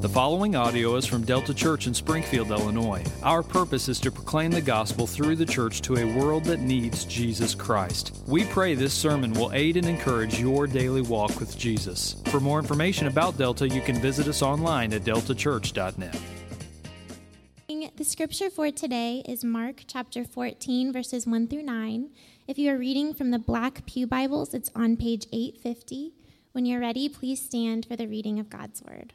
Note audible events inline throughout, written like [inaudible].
The following audio is from Delta Church in Springfield, Illinois. Our purpose is to proclaim the gospel through the church to a world that needs Jesus Christ. We pray this sermon will aid and encourage your daily walk with Jesus. For more information about Delta, you can visit us online at deltachurch.net. The scripture for today is Mark chapter 14, verses 1 through 9. If you are reading from the Black Pew Bibles, it's on page 850. When you're ready, please stand for the reading of God's word.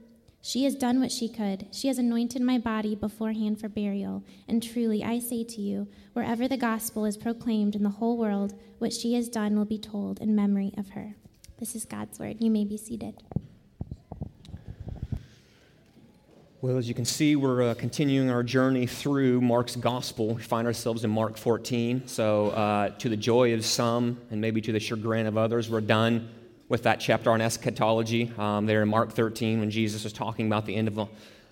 She has done what she could. She has anointed my body beforehand for burial. And truly, I say to you, wherever the gospel is proclaimed in the whole world, what she has done will be told in memory of her. This is God's word. You may be seated. Well, as you can see, we're uh, continuing our journey through Mark's gospel. We find ourselves in Mark 14. So, uh, to the joy of some and maybe to the chagrin of others, we're done with that chapter on eschatology um, there in Mark 13 when Jesus was talking about the end of,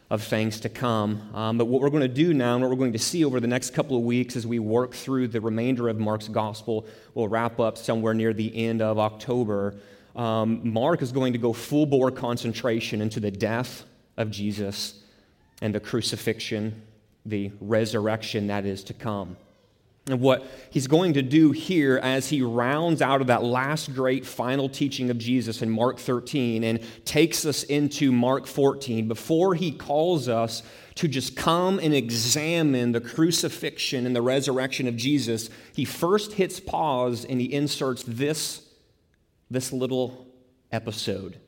of things to come. Um, but what we're going to do now and what we're going to see over the next couple of weeks as we work through the remainder of Mark's gospel, we'll wrap up somewhere near the end of October. Um, Mark is going to go full bore concentration into the death of Jesus and the crucifixion, the resurrection that is to come. And what he's going to do here as he rounds out of that last great final teaching of Jesus in Mark 13 and takes us into Mark 14, before he calls us to just come and examine the crucifixion and the resurrection of Jesus, he first hits pause and he inserts this, this little episode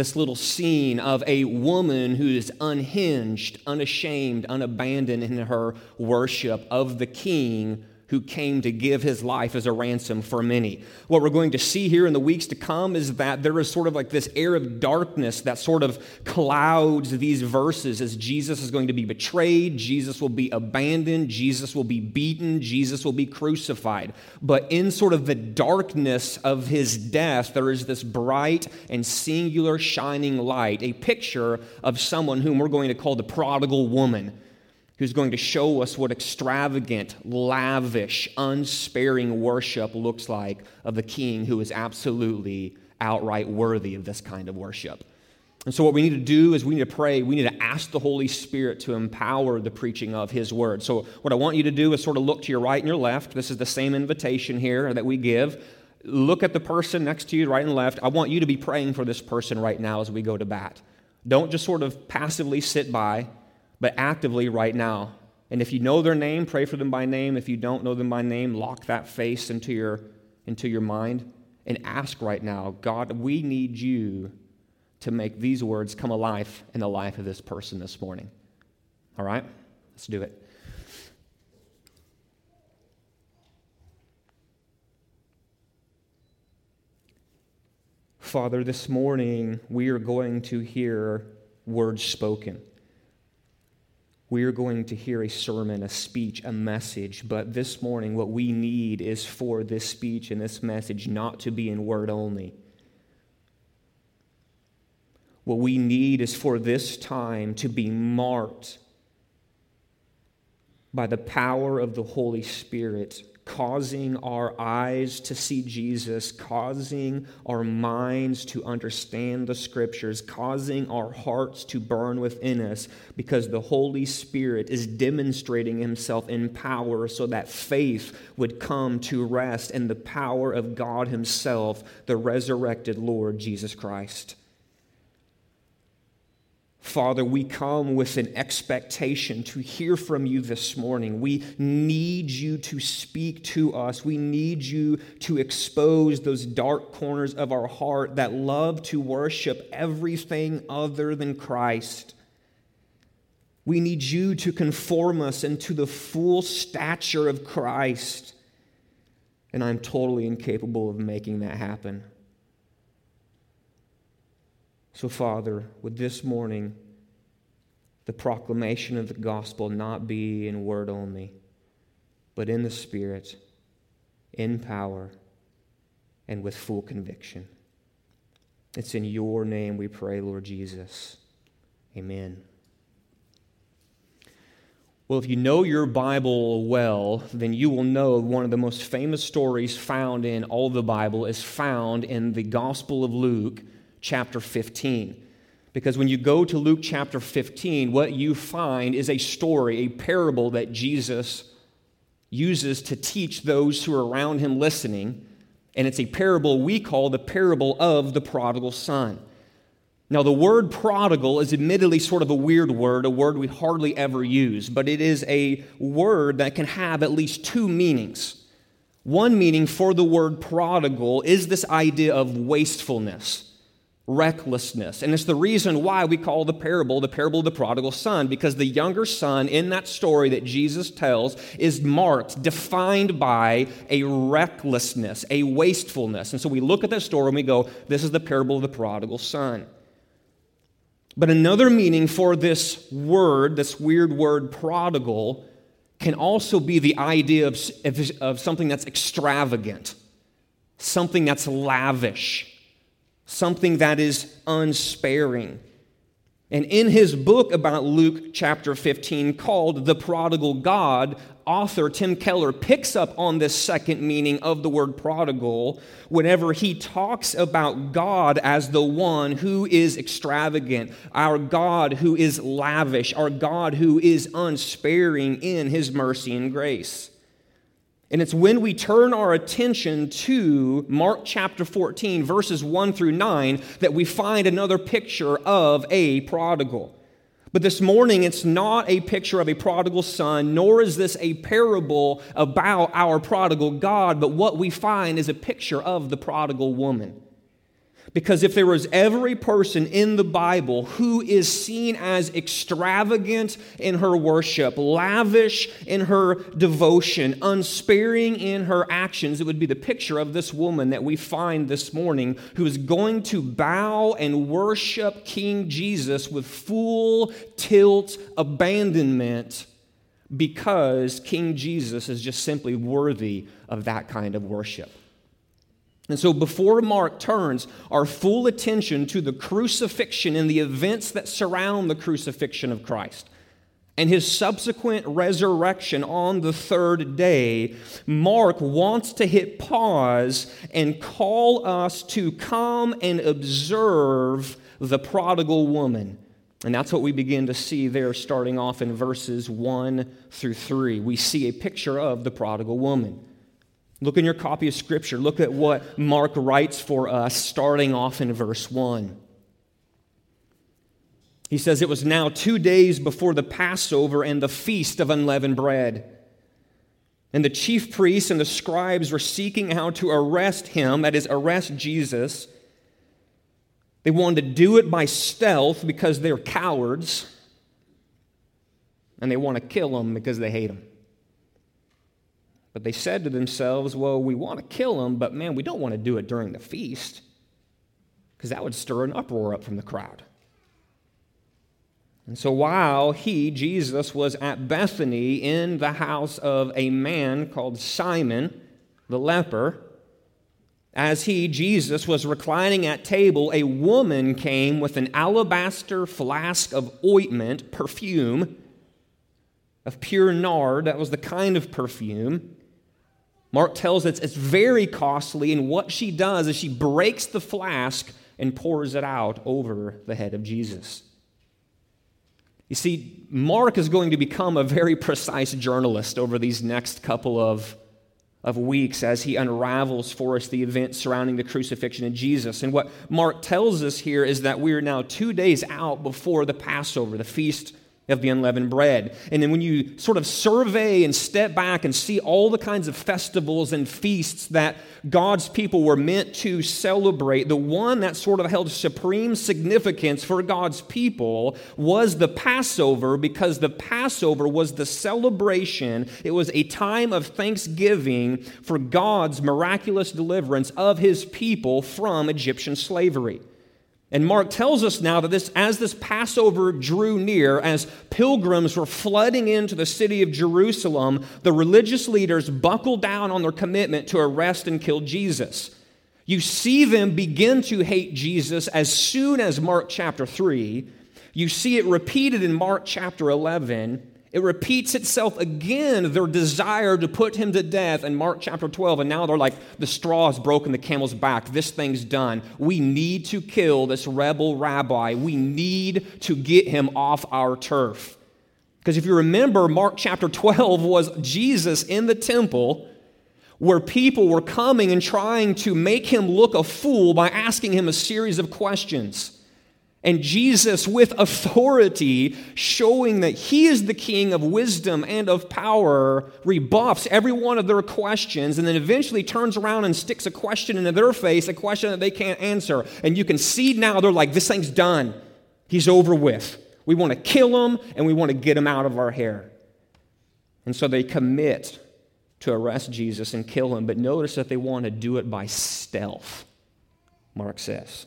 this little scene of a woman who is unhinged, unashamed, unabandoned in her worship of the king who came to give his life as a ransom for many. What we're going to see here in the weeks to come is that there is sort of like this air of darkness that sort of clouds these verses as Jesus is going to be betrayed, Jesus will be abandoned, Jesus will be beaten, Jesus will be crucified. But in sort of the darkness of his death, there is this bright and singular shining light, a picture of someone whom we're going to call the prodigal woman who's going to show us what extravagant, lavish, unsparing worship looks like of the king who is absolutely outright worthy of this kind of worship. And so, what we need to do is we need to pray. We need to ask the Holy Spirit to empower the preaching of His word. So, what I want you to do is sort of look to your right and your left. This is the same invitation here that we give. Look at the person next to you, right and left. I want you to be praying for this person right now as we go to bat. Don't just sort of passively sit by but actively right now. And if you know their name, pray for them by name. If you don't know them by name, lock that face into your, into your mind and ask right now God, we need you to make these words come alive in the life of this person this morning. All right? Let's do it. Father, this morning we are going to hear words spoken we are going to hear a sermon, a speech, a message. But this morning, what we need is for this speech and this message not to be in word only. What we need is for this time to be marked by the power of the Holy Spirit causing our eyes to see Jesus, causing our minds to understand the scriptures, causing our hearts to burn within us, because the Holy Spirit is demonstrating himself in power so that faith would come to rest in the power of God Himself, the resurrected Lord Jesus Christ. Father, we come with an expectation to hear from you this morning. We need you to speak to us. We need you to expose those dark corners of our heart that love to worship everything other than Christ. We need you to conform us into the full stature of Christ. And I'm totally incapable of making that happen. So, Father, would this morning the proclamation of the gospel not be in word only, but in the Spirit, in power, and with full conviction. It's in your name we pray, Lord Jesus. Amen. Well, if you know your Bible well, then you will know one of the most famous stories found in all the Bible is found in the Gospel of Luke chapter 15. Because when you go to Luke chapter 15, what you find is a story, a parable that Jesus uses to teach those who are around him listening. And it's a parable we call the parable of the prodigal son. Now, the word prodigal is admittedly sort of a weird word, a word we hardly ever use, but it is a word that can have at least two meanings. One meaning for the word prodigal is this idea of wastefulness recklessness. And it's the reason why we call the parable the parable of the prodigal son, because the younger son in that story that Jesus tells is marked, defined by a recklessness, a wastefulness. And so we look at that story and we go, this is the parable of the prodigal son. But another meaning for this word, this weird word prodigal, can also be the idea of, of, of something that's extravagant, something that's lavish something that is unsparing. And in his book about Luke chapter 15, called The Prodigal God, author Tim Keller picks up on this second meaning of the word prodigal whenever he talks about God as the one who is extravagant, our God who is lavish, our God who is unsparing in his mercy and grace. And it's when we turn our attention to Mark chapter 14, verses 1 through 9, that we find another picture of a prodigal. But this morning, it's not a picture of a prodigal son, nor is this a parable about our prodigal God, but what we find is a picture of the prodigal woman. Because if there was every person in the Bible who is seen as extravagant in her worship, lavish in her devotion, unsparing in her actions, it would be the picture of this woman that we find this morning who is going to bow and worship King Jesus with full tilt abandonment because King Jesus is just simply worthy of that kind of worship. And so, before Mark turns our full attention to the crucifixion and the events that surround the crucifixion of Christ and his subsequent resurrection on the third day, Mark wants to hit pause and call us to come and observe the prodigal woman. And that's what we begin to see there, starting off in verses 1 through 3. We see a picture of the prodigal woman. Look in your copy of Scripture. Look at what Mark writes for us, starting off in verse 1. He says, It was now two days before the Passover and the feast of unleavened bread. And the chief priests and the scribes were seeking how to arrest him, that is, arrest Jesus. They wanted to do it by stealth because they're cowards, and they want to kill him because they hate him. But they said to themselves, Well, we want to kill him, but man, we don't want to do it during the feast because that would stir an uproar up from the crowd. And so while he, Jesus, was at Bethany in the house of a man called Simon the leper, as he, Jesus, was reclining at table, a woman came with an alabaster flask of ointment, perfume, of pure nard. That was the kind of perfume. Mark tells us it's very costly, and what she does is she breaks the flask and pours it out over the head of Jesus. You see, Mark is going to become a very precise journalist over these next couple of of weeks as he unravels for us the events surrounding the crucifixion of Jesus. And what Mark tells us here is that we are now two days out before the Passover, the feast of the unleavened bread. And then when you sort of survey and step back and see all the kinds of festivals and feasts that God's people were meant to celebrate, the one that sort of held supreme significance for God's people was the Passover because the Passover was the celebration. It was a time of thanksgiving for God's miraculous deliverance of his people from Egyptian slavery. And Mark tells us now that this, as this Passover drew near, as pilgrims were flooding into the city of Jerusalem, the religious leaders buckled down on their commitment to arrest and kill Jesus. You see them begin to hate Jesus as soon as Mark chapter 3. You see it repeated in Mark chapter 11. It repeats itself again, their desire to put him to death in Mark chapter 12. And now they're like, the straw is broken the camel's back. This thing's done. We need to kill this rebel rabbi. We need to get him off our turf. Because if you remember, Mark chapter 12 was Jesus in the temple where people were coming and trying to make him look a fool by asking him a series of questions. And Jesus, with authority, showing that he is the king of wisdom and of power, rebuffs every one of their questions and then eventually turns around and sticks a question into their face, a question that they can't answer. And you can see now they're like, this thing's done. He's over with. We want to kill him and we want to get him out of our hair. And so they commit to arrest Jesus and kill him, but notice that they want to do it by stealth, Mark says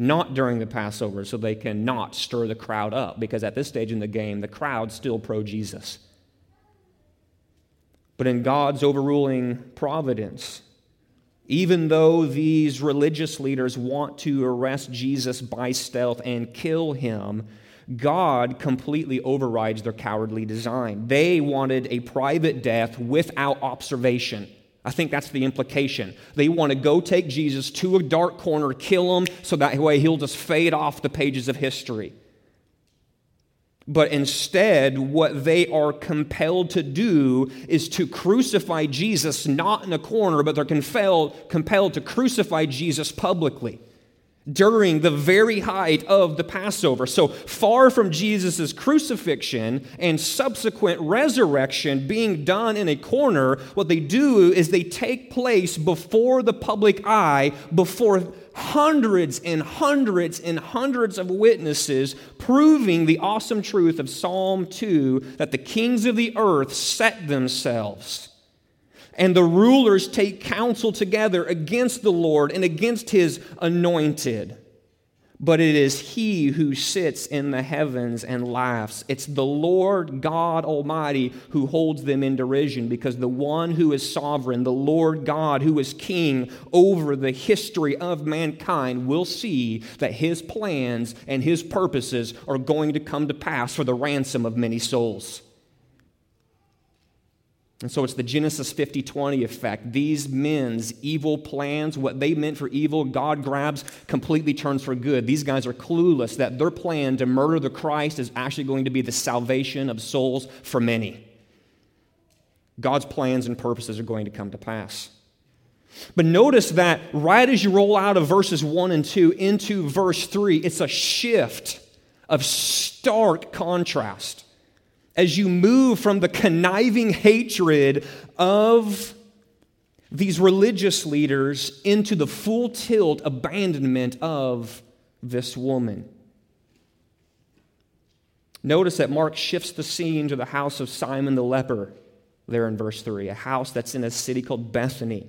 not during the Passover, so they cannot stir the crowd up, because at this stage in the game, the crowd's still pro Jesus. But in God's overruling providence, even though these religious leaders want to arrest Jesus by stealth and kill him, God completely overrides their cowardly design. They wanted a private death without observation. I think that's the implication. They want to go take Jesus to a dark corner, kill him, so that way he'll just fade off the pages of history. But instead, what they are compelled to do is to crucify Jesus not in a corner, but they're compelled, compelled to crucify Jesus publicly during the very height of the Passover. So far from Jesus' crucifixion and subsequent resurrection being done in a corner, what they do is they take place before the public eye, before hundreds and hundreds and hundreds of witnesses, proving the awesome truth of Psalm 2 that the kings of the earth set themselves and the rulers take counsel together against the Lord and against his anointed. But it is he who sits in the heavens and laughs. It's the Lord God Almighty who holds them in derision because the one who is sovereign, the Lord God who is king over the history of mankind, will see that his plans and his purposes are going to come to pass for the ransom of many souls. And so it's the Genesis 50 20 effect. These men's evil plans, what they meant for evil, God grabs, completely turns for good. These guys are clueless that their plan to murder the Christ is actually going to be the salvation of souls for many. God's plans and purposes are going to come to pass. But notice that right as you roll out of verses 1 and 2 into verse 3, it's a shift of stark contrast as you move from the conniving hatred of these religious leaders into the full tilt abandonment of this woman. Notice that Mark shifts the scene to the house of Simon the leper there in verse 3, a house that's in a city called Bethany,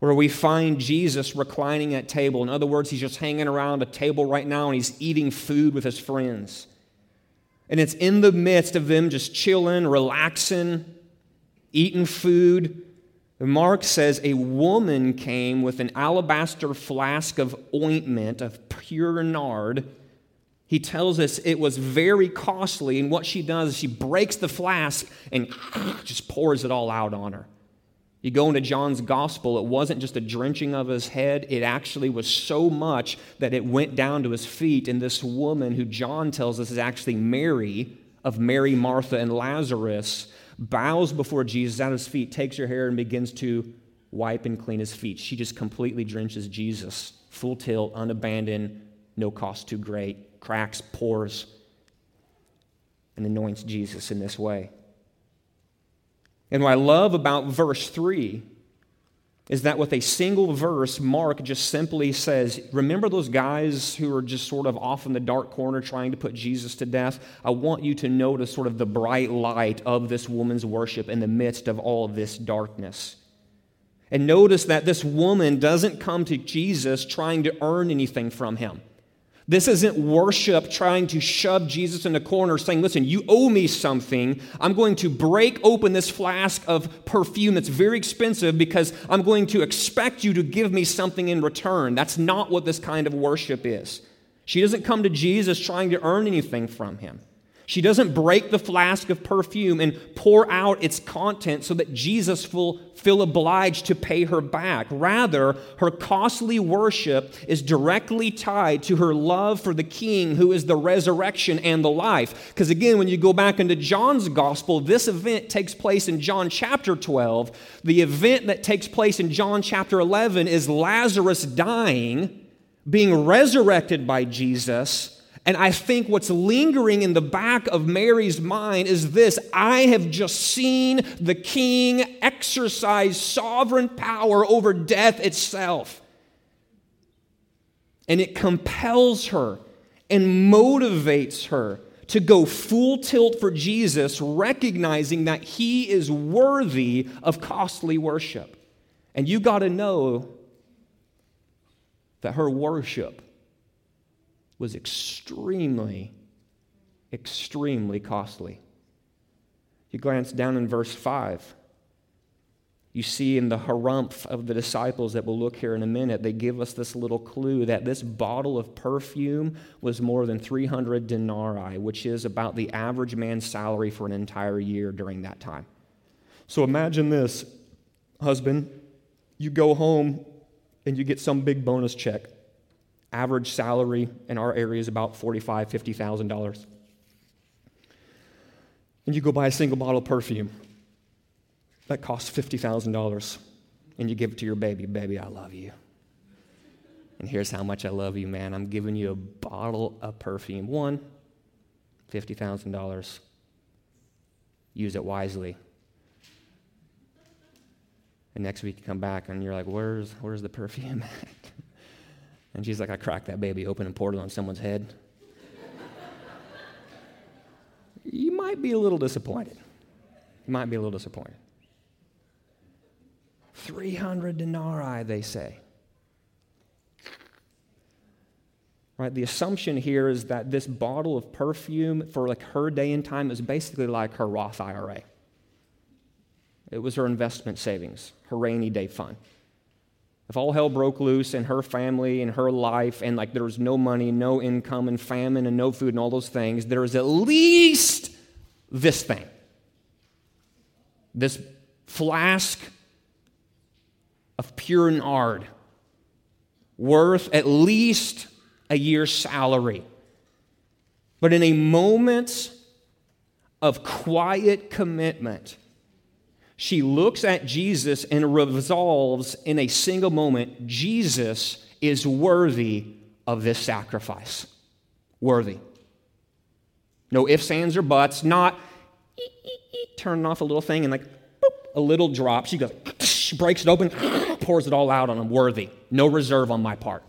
where we find Jesus reclining at table. In other words, he's just hanging around a table right now and he's eating food with his friends. And it's in the midst of them just chilling, relaxing, eating food. Mark says a woman came with an alabaster flask of ointment of pure nard. He tells us it was very costly, and what she does is she breaks the flask and [sniffs] just pours it all out on her. You go into John's gospel, it wasn't just a drenching of his head, it actually was so much that it went down to his feet. And this woman, who John tells us is actually Mary, of Mary, Martha, and Lazarus, bows before Jesus at his feet, takes her hair, and begins to wipe and clean his feet. She just completely drenches Jesus, full tilt, unabandoned, no cost too great, cracks, pours, and anoints Jesus in this way. And what I love about verse 3 is that with a single verse, Mark just simply says, Remember those guys who are just sort of off in the dark corner trying to put Jesus to death? I want you to notice sort of the bright light of this woman's worship in the midst of all of this darkness. And notice that this woman doesn't come to Jesus trying to earn anything from him. This isn't worship trying to shove Jesus in a corner saying, Listen, you owe me something. I'm going to break open this flask of perfume that's very expensive because I'm going to expect you to give me something in return. That's not what this kind of worship is. She doesn't come to Jesus trying to earn anything from him. She doesn't break the flask of perfume and pour out its content so that Jesus will feel obliged to pay her back. Rather, her costly worship is directly tied to her love for the King who is the resurrection and the life. Because again, when you go back into John's gospel, this event takes place in John chapter 12. The event that takes place in John chapter 11 is Lazarus dying, being resurrected by Jesus and I think what's lingering in the back of Mary's mind is this I have just seen the king exercise sovereign power over death itself. And it compels her and motivates her to go full tilt for Jesus, recognizing that he is worthy of costly worship. And you got to know that her worship was extremely, extremely costly. You glance down in verse 5. You see in the harumph of the disciples that we'll look here in a minute, they give us this little clue that this bottle of perfume was more than 300 denarii, which is about the average man's salary for an entire year during that time. So imagine this husband, you go home and you get some big bonus check average salary in our area is about $45,000, $50,000. And you go buy a single bottle of perfume that costs $50,000 and you give it to your baby. Baby, I love you. And here's how much I love you, man. I'm giving you a bottle of perfume. One, $50,000. Use it wisely. And next week you come back and you're like, where's, where's the perfume at? [laughs] And she's like, I cracked that baby open and poured it on someone's head. you might be a little disappointed. You might be a little disappointed. 300 denarii, they say. Right? The assumption here is that this bottle of perfume for like her day and time is basically like her Roth IRA. It was her investment savings, her rainy day fund if all hell broke loose in her family and her life and like there was no money, no income and famine and no food and all those things, there is at least this thing. This flask of pure nard worth at least a year's salary. But in a moment of quiet commitment, she looks at Jesus and resolves in a single moment Jesus is worthy of this sacrifice. Worthy. No ifs, ands, or buts, not turning off a little thing and like boop, a little drop. She goes, [laughs] breaks it open, [laughs] pours it all out on him. Worthy. No reserve on my part.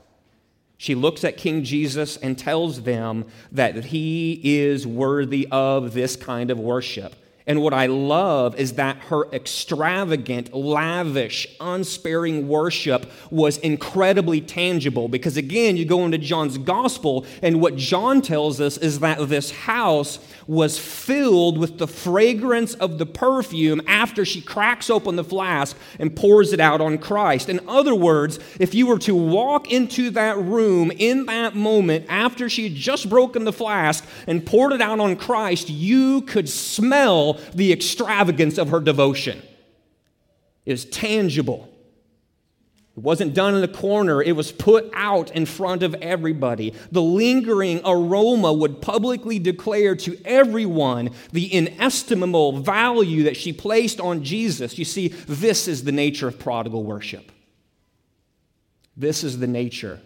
She looks at King Jesus and tells them that he is worthy of this kind of worship. And what I love is that her extravagant, lavish, unsparing worship was incredibly tangible. Because again, you go into John's gospel, and what John tells us is that this house was filled with the fragrance of the perfume after she cracks open the flask and pours it out on Christ. In other words, if you were to walk into that room in that moment after she had just broken the flask and poured it out on Christ, you could smell the extravagance of her devotion. Is tangible. It wasn't done in a corner, it was put out in front of everybody. The lingering aroma would publicly declare to everyone the inestimable value that she placed on Jesus. You see, this is the nature of prodigal worship. This is the nature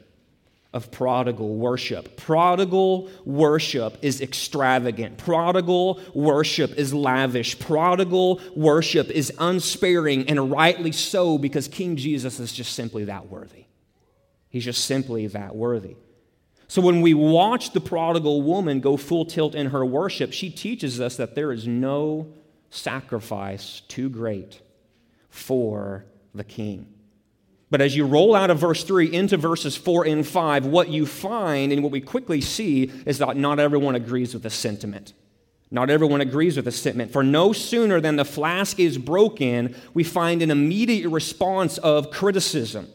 of prodigal worship. Prodigal worship is extravagant. Prodigal worship is lavish. Prodigal worship is unsparing, and rightly so because King Jesus is just simply that worthy. He's just simply that worthy. So when we watch the prodigal woman go full tilt in her worship, she teaches us that there is no sacrifice too great for the king. But as you roll out of verse 3 into verses 4 and 5, what you find and what we quickly see is that not everyone agrees with the sentiment. Not everyone agrees with the sentiment. For no sooner than the flask is broken, we find an immediate response of criticism.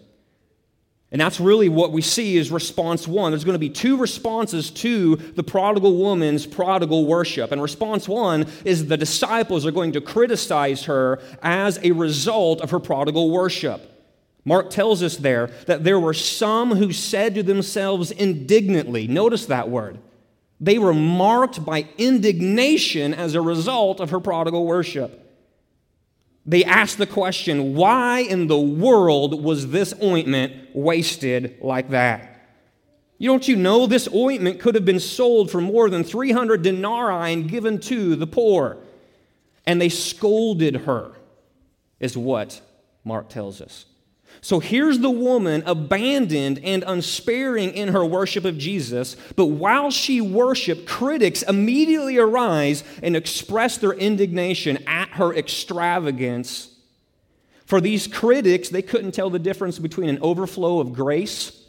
And that's really what we see is response one. There's going to be two responses to the prodigal woman's prodigal worship. And response one is the disciples are going to criticize her as a result of her prodigal worship. Mark tells us there that there were some who said to themselves indignantly, notice that word. They were marked by indignation as a result of her prodigal worship. They asked the question, why in the world was this ointment wasted like that? You don't you know this ointment could have been sold for more than 300 denarii and given to the poor? And they scolded her, is what Mark tells us. So here's the woman abandoned and unsparing in her worship of Jesus, but while she worshiped, critics immediately arise and express their indignation at her extravagance. For these critics, they couldn't tell the difference between an overflow of grace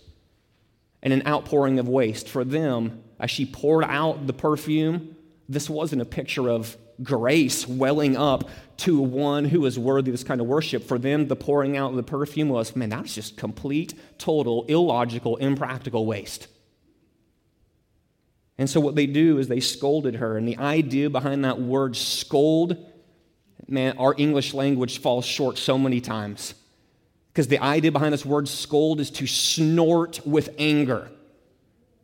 and an outpouring of waste. For them, as she poured out the perfume, this wasn't a picture of grace welling up to one who is worthy of this kind of worship. For them, the pouring out of the perfume was, man, that's just complete, total, illogical, impractical waste. And so what they do is they scolded her. And the idea behind that word scold, man, our English language falls short so many times. Because the idea behind this word scold is to snort with anger.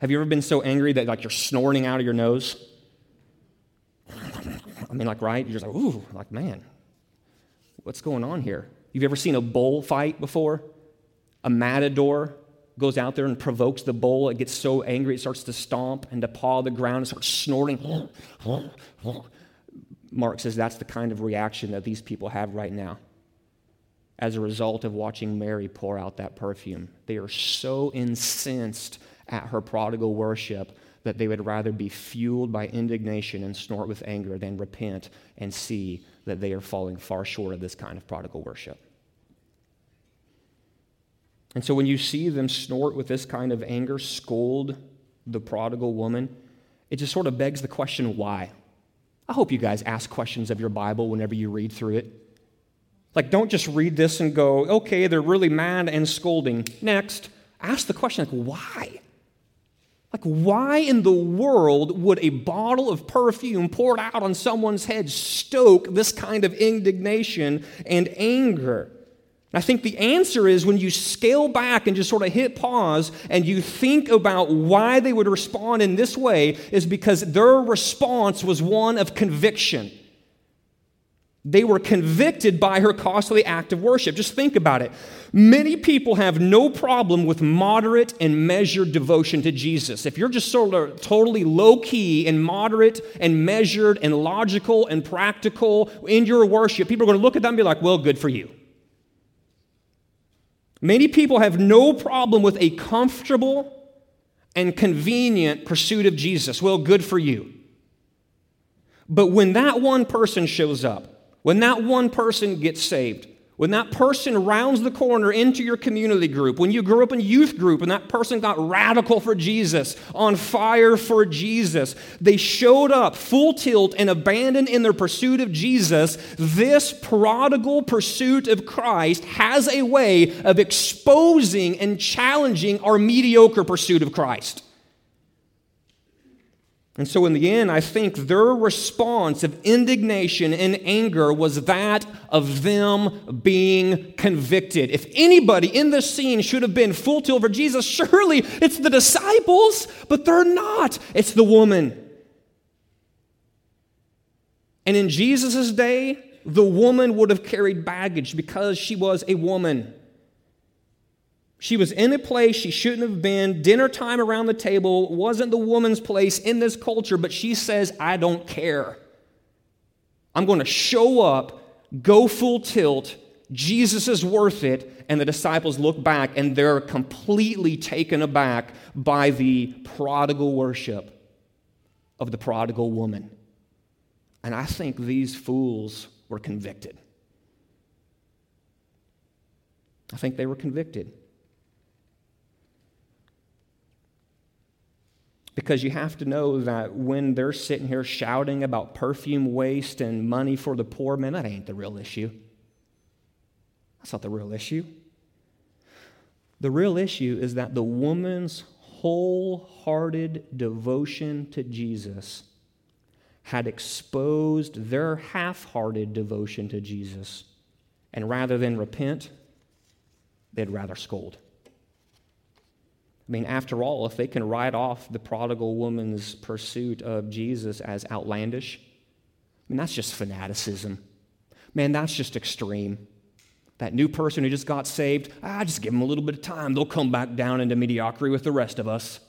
Have you ever been so angry that like you're snorting out of your nose? I mean, like, right? You're just like, ooh, like, man, what's going on here? You've ever seen a bull fight before? A matador goes out there and provokes the bull. It gets so angry, it starts to stomp and to paw the ground and starts snorting. Mark says that's the kind of reaction that these people have right now as a result of watching Mary pour out that perfume. They are so incensed at her prodigal worship that they would rather be fueled by indignation and snort with anger than repent and see that they are falling far short of this kind of prodigal worship. And so when you see them snort with this kind of anger, scold the prodigal woman, it just sort of begs the question why? I hope you guys ask questions of your Bible whenever you read through it. Like, don't just read this and go, okay, they're really mad and scolding. Next, ask the question, like, why? Like, why in the world would a bottle of perfume poured out on someone's head stoke this kind of indignation and anger? I think the answer is when you scale back and just sort of hit pause and you think about why they would respond in this way, is because their response was one of conviction. They were convicted by her costly act of worship. Just think about it. Many people have no problem with moderate and measured devotion to Jesus. If you're just sort of totally low key and moderate and measured and logical and practical in your worship, people are going to look at that and be like, well, good for you. Many people have no problem with a comfortable and convenient pursuit of Jesus. Well, good for you. But when that one person shows up, when that one person gets saved, when that person rounds the corner into your community group, when you grew up in youth group and that person got radical for Jesus, on fire for Jesus, they showed up full tilt and abandoned in their pursuit of Jesus, this prodigal pursuit of Christ has a way of exposing and challenging our mediocre pursuit of Christ. And so, in the end, I think their response of indignation and anger was that of them being convicted. If anybody in this scene should have been full for Jesus, surely it's the disciples, but they're not. It's the woman. And in Jesus' day, the woman would have carried baggage because she was a woman. She was in a place she shouldn't have been. Dinner time around the table wasn't the woman's place in this culture, but she says, I don't care. I'm going to show up, go full tilt. Jesus is worth it. And the disciples look back and they're completely taken aback by the prodigal worship of the prodigal woman. And I think these fools were convicted. I think they were convicted. Because you have to know that when they're sitting here shouting about perfume waste and money for the poor, man, that ain't the real issue. That's not the real issue. The real issue is that the woman's wholehearted devotion to Jesus had exposed their half hearted devotion to Jesus. And rather than repent, they'd rather scold. I mean, after all, if they can write off the prodigal woman's pursuit of Jesus as outlandish, I mean, that's just fanaticism. Man, that's just extreme. That new person who just got saved, ah, just give them a little bit of time. They'll come back down into mediocrity with the rest of us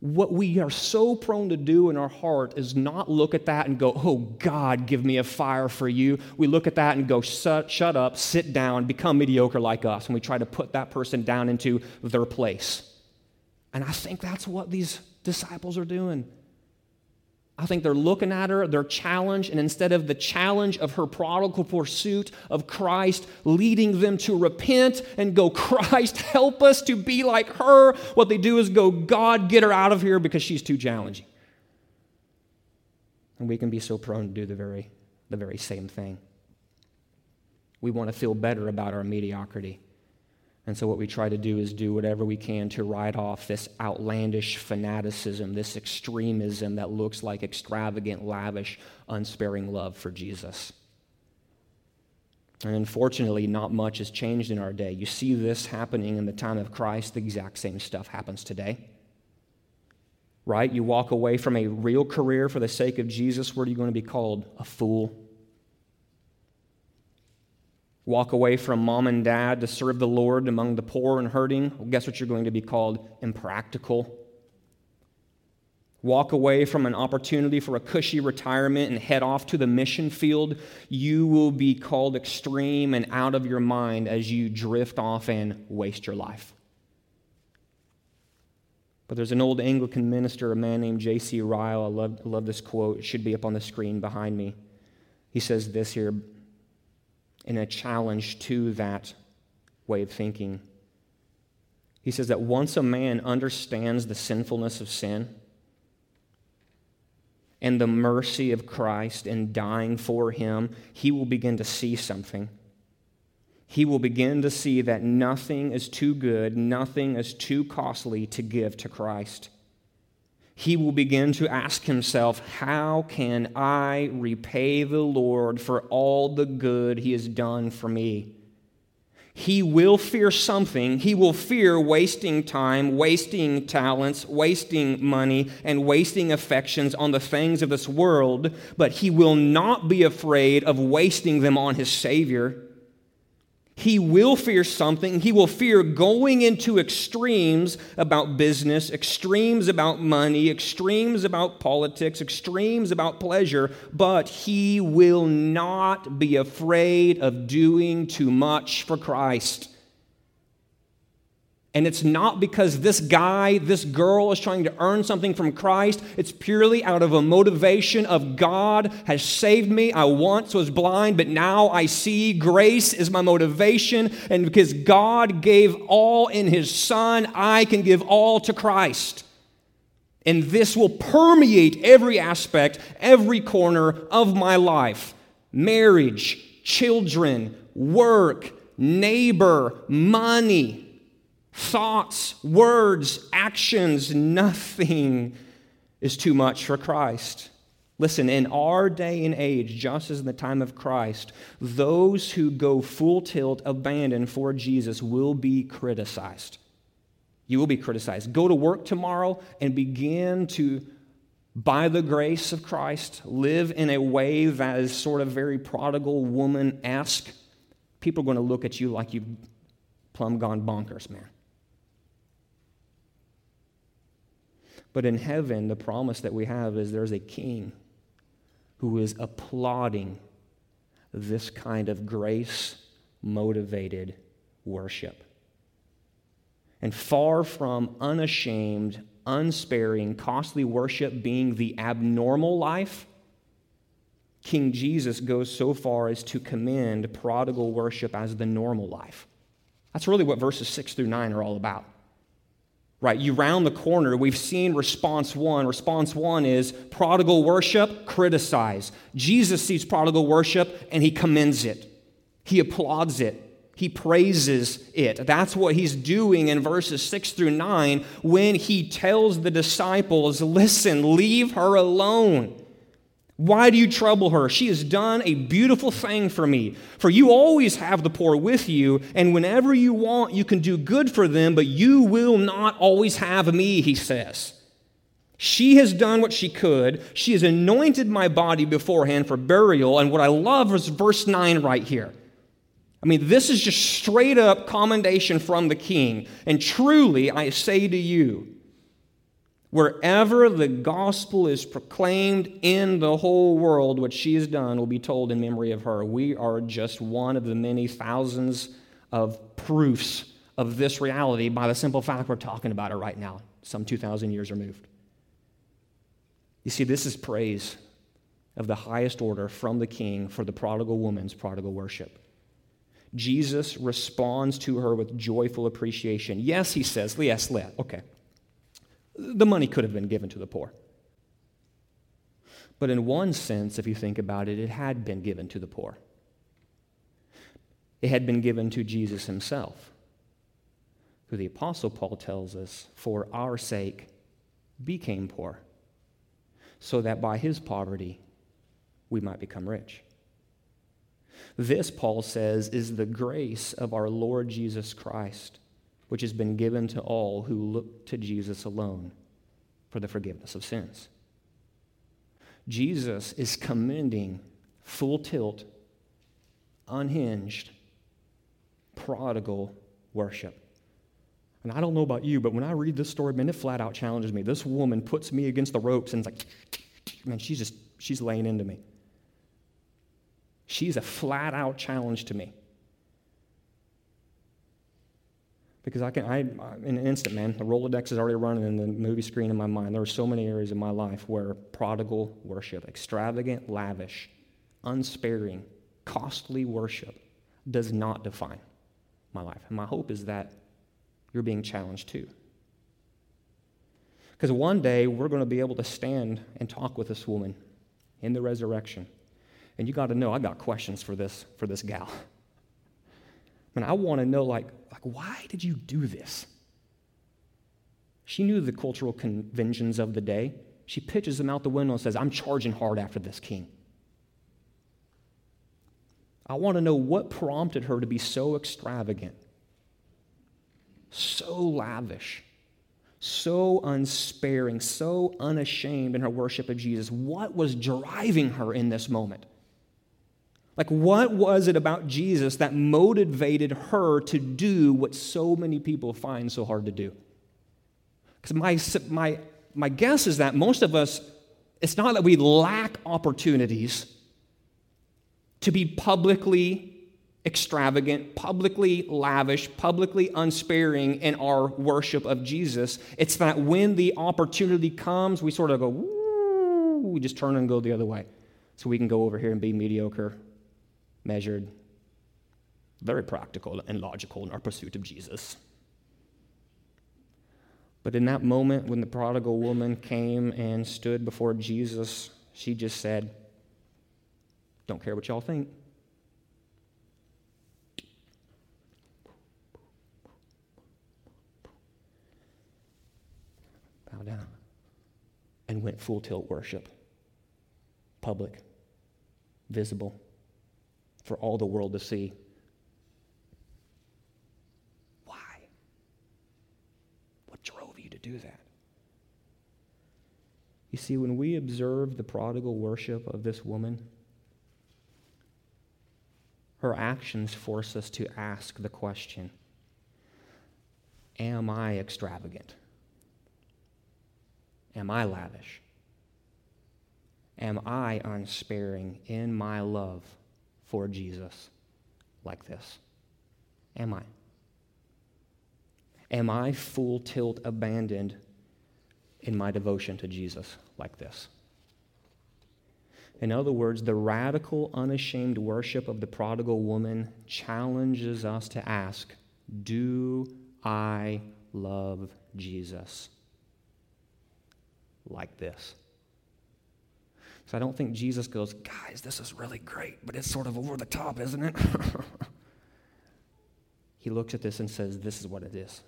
what we are so prone to do in our heart is not look at that and go, oh, God, give me a fire for you. We look at that and go, shut, up, sit down, become mediocre like us. And we try to put that person down into their place. And I think that's what these disciples are doing. I think they're looking at her, they're challenged, and instead of the challenge of her prodigal pursuit of Christ leading them to repent and go, Christ, help us to be like her, what they do is go, God, get her out of here because she's too challenging. And we can be so prone to do the very, the very same thing. We want to feel better about our mediocrity. And so, what we try to do is do whatever we can to write off this outlandish fanaticism, this extremism that looks like extravagant, lavish, unsparing love for Jesus. And unfortunately, not much has changed in our day. You see this happening in the time of Christ, the exact same stuff happens today. Right? You walk away from a real career for the sake of Jesus, what are you going to be called? A fool walk away from mom and dad to serve the Lord among the poor and hurting, well, guess what you're going to be called? Impractical. Walk away from an opportunity for a cushy retirement and head off to the mission field, you will be called extreme and out of your mind as you drift off and waste your life. But there's an old Anglican minister, a man named J.C. Ryle. I love, I love this quote. It should be up on the screen behind me. He says this here in a challenge to that way of thinking. He says that once a man understands the sinfulness of sin and the mercy of Christ in dying for him, he will begin to see something. He will begin to see that nothing is too good, nothing is too costly to give to Christ he will begin to ask himself, How can I repay the Lord for all the good he has done for me? He will fear something. He will fear wasting time, wasting talents, wasting money, and wasting affections on the things of this world, but he will not be afraid of wasting them on his Savior he will fear something. He will fear going into extremes about business, extremes about money, extremes about politics, extremes about pleasure, but he will not be afraid of doing too much for Christ. And it's not because this guy, this girl is trying to earn something from Christ. It's purely out of a motivation of God has saved me. I once was blind, but now I see. Grace is my motivation. And because God gave all in his Son, I can give all to Christ. And this will permeate every aspect, every corner of my life marriage, children, work, neighbor, money thoughts, words, actions, nothing is too much for Christ. Listen, in our day and age, just as in the time of Christ, those who go full tilt, abandon for Jesus will be criticized. You will be criticized. Go to work tomorrow and begin to, by the grace of Christ, live in a way that is sort of very prodigal woman esque. People are going to look at you like you've plumb gone bonkers, man. But in heaven, the promise that we have is there's a king who is applauding this kind of grace motivated worship. And far from unashamed, unsparing, costly worship being the abnormal life, King Jesus goes so far as to commend prodigal worship as the normal life. That's really what verses 6 through 9 are all about right? You round the corner, we've seen response one. Response one is prodigal worship, criticize. Jesus sees prodigal worship and he commends it, he applauds it. He praises it. That's what he's doing in verses 6 through 9 when he tells the disciples, Listen, leave her alone. Why do you trouble her? She has done a beautiful thing for me. For you always have the poor with you, and whenever you want, you can do good for them, but you will not always have me, he says. She has done what she could. She has anointed my body beforehand for burial. And what I love is verse 9 right here. I mean, this is just straight up commendation from the king. And truly, I say to you, Wherever the gospel is proclaimed in the whole world, what she has done will be told in memory of her. We are just one of the many thousands of proofs of this reality by the simple fact we're talking about it right now, some 2,000 years removed. You see, this is praise of the highest order from the king for the prodigal woman's prodigal worship. Jesus responds to her with joyful appreciation. Yes, he says, yes, let. Okay, the money could have been given to the poor. But in one sense, if you think about it, it had been given to the poor. It had been given to Jesus himself, who the Apostle Paul tells us, for our sake, became poor, so that by his poverty we might become rich. This, Paul says, is the grace of our Lord Jesus Christ which has been given to all who look to Jesus alone for the forgiveness of sins. Jesus is commending full tilt, unhinged, prodigal worship. And I don't know about you, but when I read this story, man, it flat out challenges me. This woman puts me against the ropes and it's like, man, she's just, she's laying into me. She's a flat out challenge to me. Because I can, I, in an instant, man, the Rolodex is already running in the movie screen in my mind. There are so many areas in my life where prodigal worship, extravagant, lavish, unsparing, costly worship does not define my life. And my hope is that you're being challenged too. Because one day we're going to be able to stand and talk with this woman in the resurrection. And you got to know, I got questions for this, for this gal. [laughs] And I want to know, like, like, why did you do this? She knew the cultural conventions of the day. She pitches them out the window and says, I'm charging hard after this king. I want to know what prompted her to be so extravagant, so lavish, so unsparing, so unashamed in her worship of Jesus. What was driving her in this moment? Like, what was it about Jesus that motivated her to do what so many people find so hard to do? Because my, my, my guess is that most of us, it's not that we lack opportunities to be publicly extravagant, publicly lavish, publicly unsparing in our worship of Jesus. It's that when the opportunity comes, we sort of go, Woo, we just turn and go the other way. So we can go over here and be mediocre measured, very practical and logical in our pursuit of Jesus. But in that moment when the prodigal woman came and stood before Jesus, she just said, Don't care what y'all think. Bow down. And went full tilt worship, public, visible for all the world to see. Why? What drove you to do that? You see, when we observe the prodigal worship of this woman, her actions force us to ask the question Am I extravagant? Am I lavish? Am I unsparing in my love for Jesus like this? Am I? Am I full tilt abandoned in my devotion to Jesus like this? In other words, the radical, unashamed worship of the prodigal woman challenges us to ask Do I love Jesus like this? So I don't think Jesus goes, Guys, this is really great, but it's sort of over the top, isn't it? [laughs] he looks at this and says, This is what it is.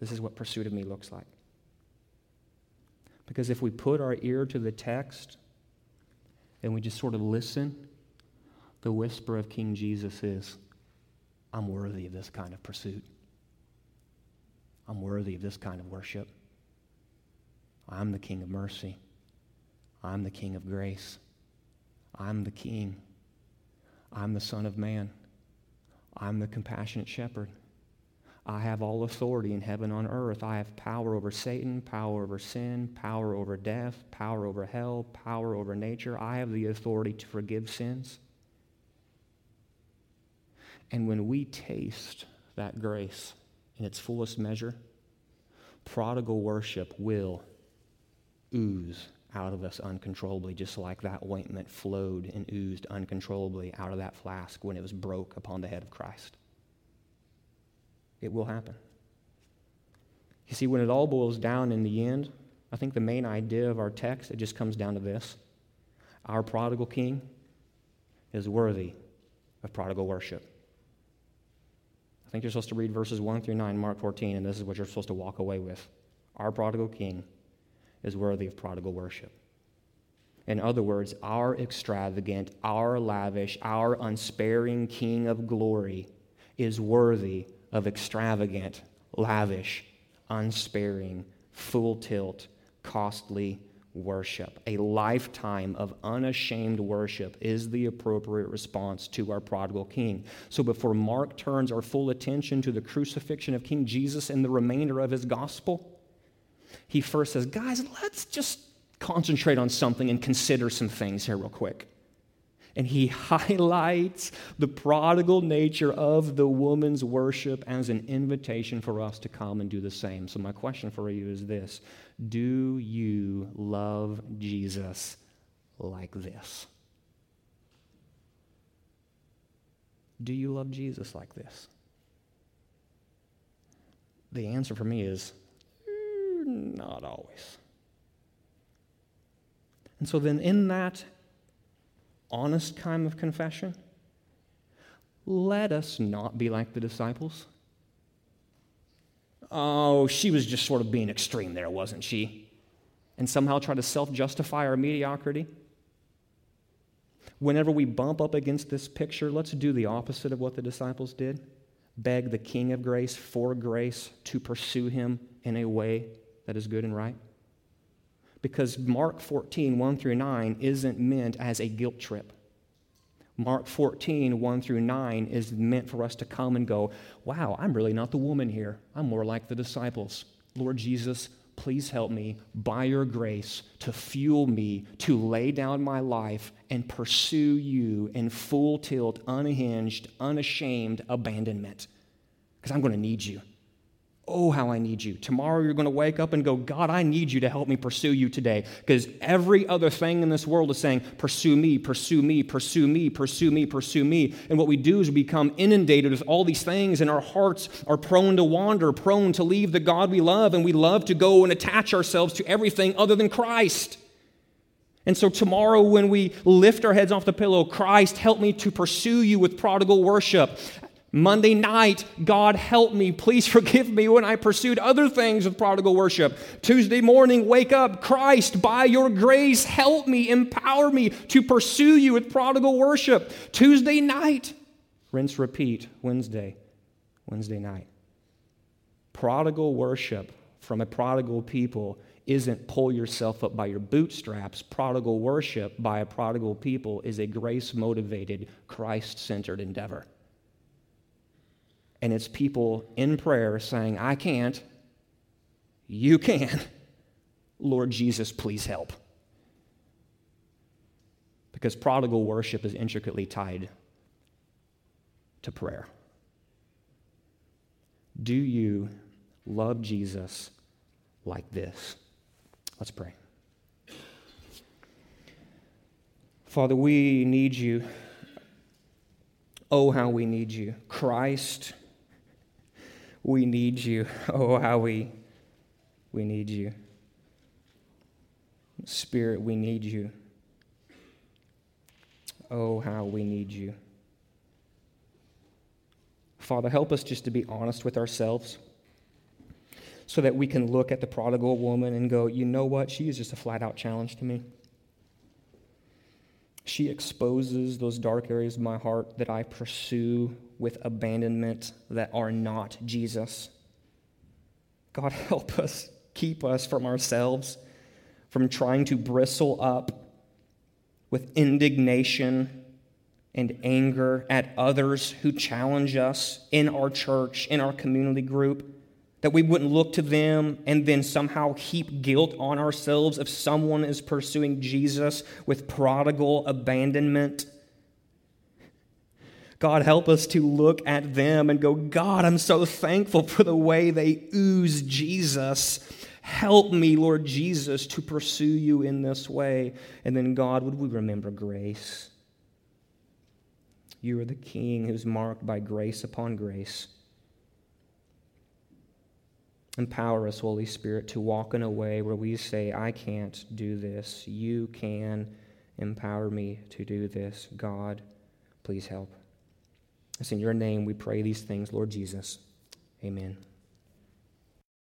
This is what pursuit of me looks like. Because if we put our ear to the text, and we just sort of listen, the whisper of King Jesus is, I'm worthy of this kind of pursuit. I'm worthy of this kind of worship. I'm the King of mercy. I'm the King of grace. I'm the King. I'm the Son of Man. I'm the compassionate shepherd. I have all authority in heaven on earth. I have power over Satan, power over sin, power over death, power over hell, power over nature. I have the authority to forgive sins. And when we taste that grace in its fullest measure, prodigal worship will ooze out of us uncontrollably, just like that ointment flowed and oozed uncontrollably out of that flask when it was broke upon the head of Christ. It will happen. You see, when it all boils down in the end, I think the main idea of our text, it just comes down to this. Our prodigal king is worthy of prodigal worship. I think you're supposed to read verses 1 through 9, Mark 14, and this is what you're supposed to walk away with. Our prodigal king is worthy of prodigal worship. In other words, our extravagant, our lavish, our unsparing King of glory is worthy of extravagant, lavish, unsparing, full tilt, costly worship. A lifetime of unashamed worship is the appropriate response to our prodigal king. So before Mark turns our full attention to the crucifixion of King Jesus and the remainder of his gospel, he first says, Guys, let's just concentrate on something and consider some things here, real quick and he [laughs] highlights the prodigal nature of the woman's worship as an invitation for us to come and do the same. So, my question for you is this Do you love Jesus like this? Do you love Jesus like this? The answer for me is not always. And so, then, in that honest kind of confession, let us not be like the disciples. Oh, she was just sort of being extreme there, wasn't she? And somehow try to self justify our mediocrity. Whenever we bump up against this picture, let's do the opposite of what the disciples did beg the King of grace for grace to pursue him in a way that is good and right because Mark 14, 1 through 9, isn't meant as a guilt trip. Mark 14, 1 through 9 is meant for us to come and go, wow, I'm really not the woman here. I'm more like the disciples. Lord Jesus, please help me by your grace to fuel me to lay down my life and pursue you in full tilt, unhinged, unashamed abandonment. Because I'm going to need you. Oh, how I need you. Tomorrow you're going to wake up and go, God, I need you to help me pursue you today. Because every other thing in this world is saying, pursue me, pursue me, pursue me, pursue me, pursue me. And what we do is we become inundated with all these things, and our hearts are prone to wander, prone to leave the God we love, and we love to go and attach ourselves to everything other than Christ. And so, tomorrow, when we lift our heads off the pillow, Christ, help me to pursue you with prodigal worship Monday night, God help me, please forgive me when I pursued other things with prodigal worship. Tuesday morning, wake up, Christ, by your grace, help me, empower me to pursue you with prodigal worship. Tuesday night, rinse, repeat, Wednesday, Wednesday night. Prodigal worship from a prodigal people isn't pull yourself up by your bootstraps. Prodigal worship by a prodigal people is a grace motivated, Christ centered endeavor and it's people in prayer saying, I can't, you can. Lord Jesus, please help. Because prodigal worship is intricately tied to prayer. Do you love Jesus like this? Let's pray. Father, we need you. Oh, how we need you. Christ we need you. [laughs] Oh, how we, we need you. Spirit, we need you. Oh, how we need you. Father, help us just to be honest with ourselves so that we can look at the prodigal woman and go, you know what? She is just a flat out challenge to me. She exposes those dark areas of my heart that I pursue with abandonment that are not Jesus. God, [laughs] help us, keep us from ourselves, from trying to bristle up with indignation and anger at others who challenge us in our church, in our community group that we wouldn't look to them and then somehow heap guilt on ourselves if someone is pursuing Jesus with prodigal abandonment. God, help us to look at them and go, God, I'm so thankful for the way they ooze Jesus. Help me, Lord Jesus, to pursue you in this way. And then, God, would we remember grace? You are the King who's marked by grace upon grace. Empower us, Holy Spirit, to walk in a way where we say, I can't do this. You can empower me to do this. God, please help. It's in your name we pray these things, Lord Jesus. Amen.